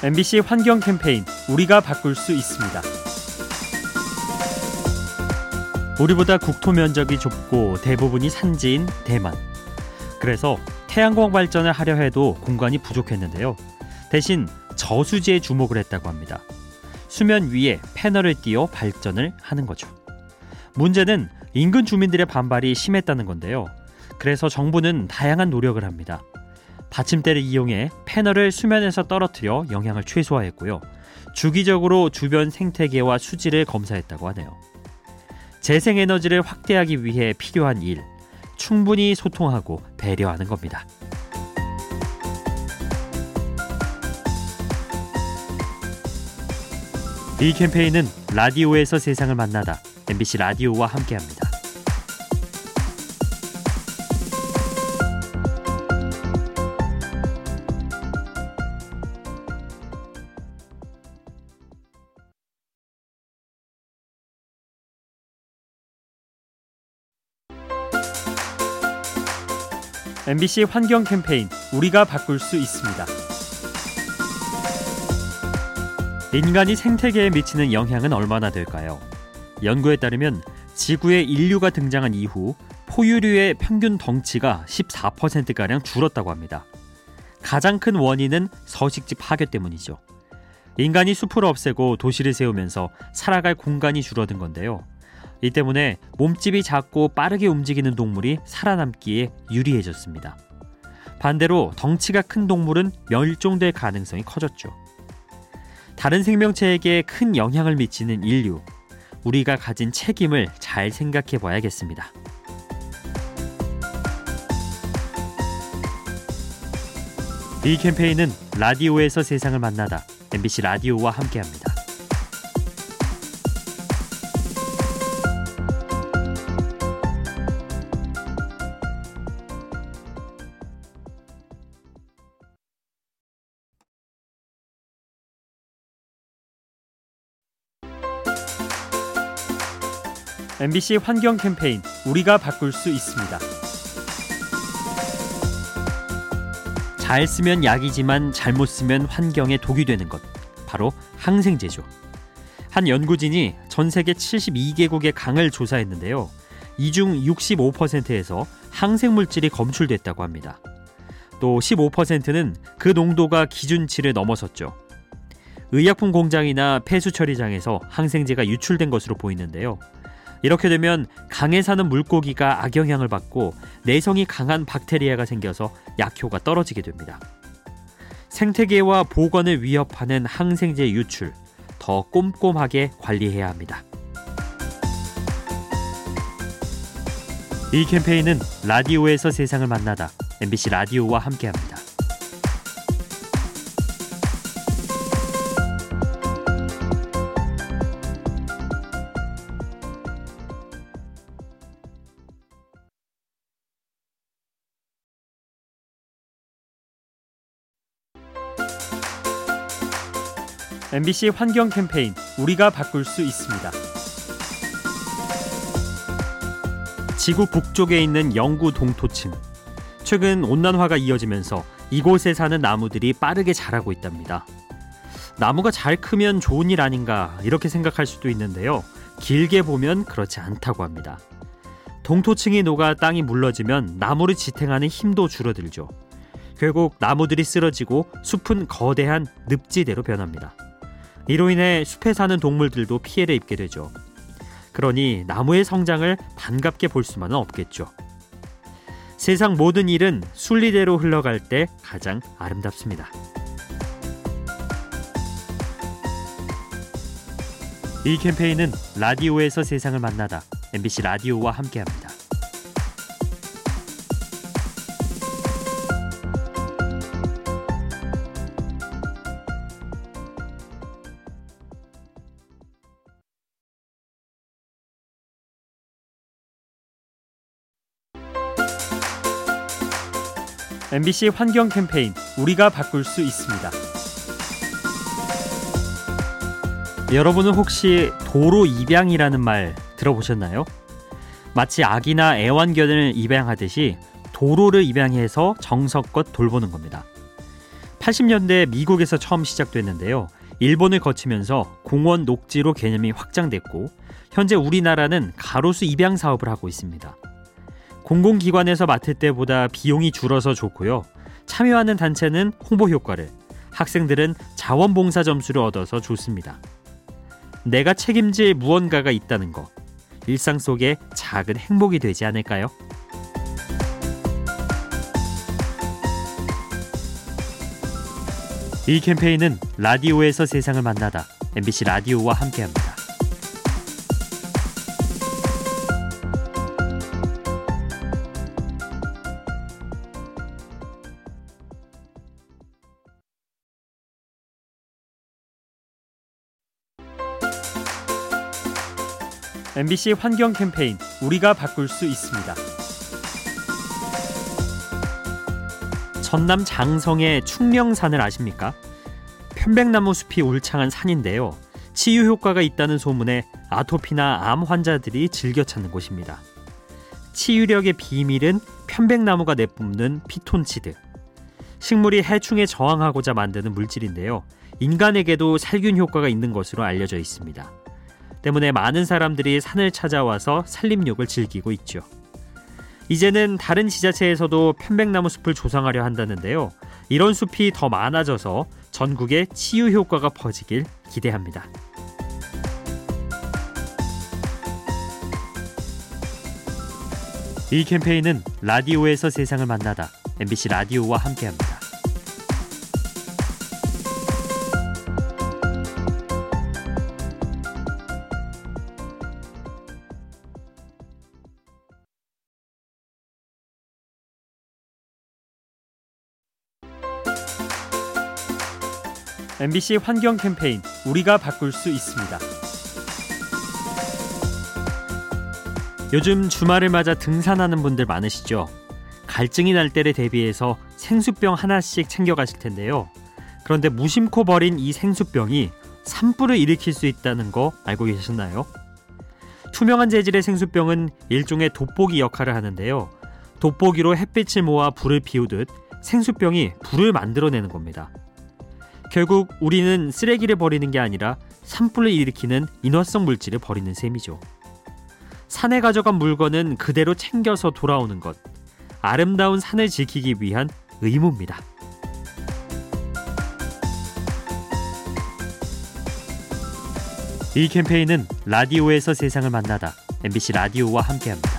MBC 환경 캠페인 우리가 바꿀 수 있습니다. 우리보다 국토 면적이 좁고 대부분이 산지인 대만. 그래서 태양광 발전을 하려 해도 공간이 부족했는데요. 대신 저수지에 주목을 했다고 합니다. 수면 위에 패널을 띄워 발전을 하는 거죠. 문제는 인근 주민들의 반발이 심했다는 건데요. 그래서 정부는 다양한 노력을 합니다. 받침대를 이용해 패널을 수면에서 떨어뜨려 영향을 최소화했고요. 주기적으로 주변 생태계와 수질을 검사했다고 하네요. 재생에너지를 확대하기 위해 필요한 일, 충분히 소통하고 배려하는 겁니다. 이 캠페인은 라디오에서 세상을 만나다 MBC 라디오와 함께합니다. MBC 환경 캠페인 우리가 바꿀 수 있습니다. 인간이 생태계에 미치는 영향은 얼마나 될까요? 연구에 따르면 지구에 인류가 등장한 이후 포유류의 평균 덩치가 14%가량 줄었다고 합니다. 가장 큰 원인은 서식지 파괴 때문이죠. 인간이 숲을 없애고 도시를 세우면서 살아갈 공간이 줄어든 건데요. 이 때문에 몸집이 작고 빠르게 움직이는 동물이 살아남기에 유리해졌습니다. 반대로 덩치가 큰 동물은 멸종될 가능성이 커졌죠. 다른 생명체에게 큰 영향을 미치는 인류. 우리가 가진 책임을 잘 생각해 봐야겠습니다. 이 캠페인은 라디오에서 세상을 만나다 MBC 라디오와 함께합니다. MBC 환경 캠페인 우리가 바꿀 수 있습니다. 잘 쓰면 약이지만 잘못 쓰면 환경에 독이 되는 것. 바로 항생제죠. 한 연구진이 전 세계 72개국의 강을 조사했는데요. 이 중 65%에서 항생 물질이 검출됐다고 합니다. 또 15%는 그 농도가 기준치를 넘어섰죠. 의약품 공장이나 폐수 처리장에서 항생제가 유출된 것으로 보이는데요. 이렇게 되면 강에 사는 물고기가 악영향을 받고 내성이 강한 박테리아가 생겨서 약효가 떨어지게 됩니다. 생태계와 보건을 위협하는 항생제 유출 더 꼼꼼하게 관리해야 합니다. 이 캠페인은 라디오에서 세상을 만나다 MBC 라디오와 함께합니다. MBC 환경 캠페인 우리가 바꿀 수 있습니다. 지구 북쪽에 있는 영구 동토층. 최근 온난화가 이어지면서 이곳에 사는 나무들이 빠르게 자라고 있답니다. 나무가 잘 크면 좋은 일 아닌가 이렇게 생각할 수도 있는데요. 길게 보면 그렇지 않다고 합니다. 동토층이 녹아 땅이 물러지면 나무를 지탱하는 힘도 줄어들죠. 결국 나무들이 쓰러지고 숲은 거대한 늪지대로 변합니다. 이로 인해 숲에 사는 동물들도 피해를 입게 되죠. 그러니 나무의 성장을 반갑게 볼 수만은 없겠죠. 세상 모든 일은 순리대로 흘러갈 때 가장 아름답습니다. 이 캠페인은 라디오에서 세상을 만나다 MBC 라디오와 함께합니다. MBC 환경 캠페인 우리가 바꿀 수 있습니다. 여러분은 혹시 도로 입양이라는 말 들어보셨나요? 마치 아기나 애완견을 입양하듯이 도로를 입양해서 정석껏 돌보는 겁니다. 80년대 미국에서 처음 시작됐는데요. 일본을 거치면서 공원 녹지로 개념이 확장됐고 현재 우리나라는 가로수 입양 사업을 하고 있습니다. 공공기관에서 맡을 때보다 비용이 줄어서 좋고요. 참여하는 단체는 홍보 효과를, 학생들은 자원봉사 점수를 얻어서 좋습니다. 내가 책임질 무언가가 있다는 것, 일상 속에 작은 행복이 되지 않을까요? 이 캠페인은 라디오에서 세상을 만나다 MBC 라디오와 함께합니다. MBC 환경 캠페인 우리가 바꿀 수 있습니다. 전남 장성의 충령산을 아십니까? 편백나무 숲이 울창한 산인데요. 치유 효과가 있다는 소문에 아토피나 암 환자들이 즐겨 찾는 곳입니다. 치유력의 비밀은 편백나무가 내뿜는 피톤치드. 식물이 해충에 저항하고자 만드는 물질인데요. 인간에게도 살균 효과가 있는 것으로 알려져 있습니다. 때문에 많은 사람들이 산을 찾아와서 산림욕을 즐기고 있죠. 이제는 다른 지자체에서도 편백나무 숲을 조성하려 한다는데요. 이런 숲이 더 많아져서 전국에 치유 효과가 퍼지길 기대합니다. 이 캠페인은 라디오에서 세상을 만나다 MBC 라디오와 함께합니다. MBC 환경 캠페인 우리가 바꿀 수 있습니다. 요즘 주말을 맞아 등산하는 분들 많으시죠? 갈증이 날 때를 대비해서 생수병 하나씩 챙겨가실 텐데요. 그런데 무심코 버린 이 생수병이 산불을 일으킬 수 있다는 거 알고 계셨나요? 투명한 재질의 생수병은 일종의 돋보기 역할을 하는데요. 돋보기로 햇빛을 모아 불을 피우듯 생수병이 불을 만들어내는 겁니다. 결국 우리는 쓰레기를 버리는 게 아니라 산불을 일으키는 인화성 물질을 버리는 셈이죠. 산에 가져간 물건은 그대로 챙겨서 돌아오는 것. 아름다운 산을 지키기 위한 의무입니다. 이 캠페인은 라디오에서 세상을 만나다 MBC 라디오와 함께합니다.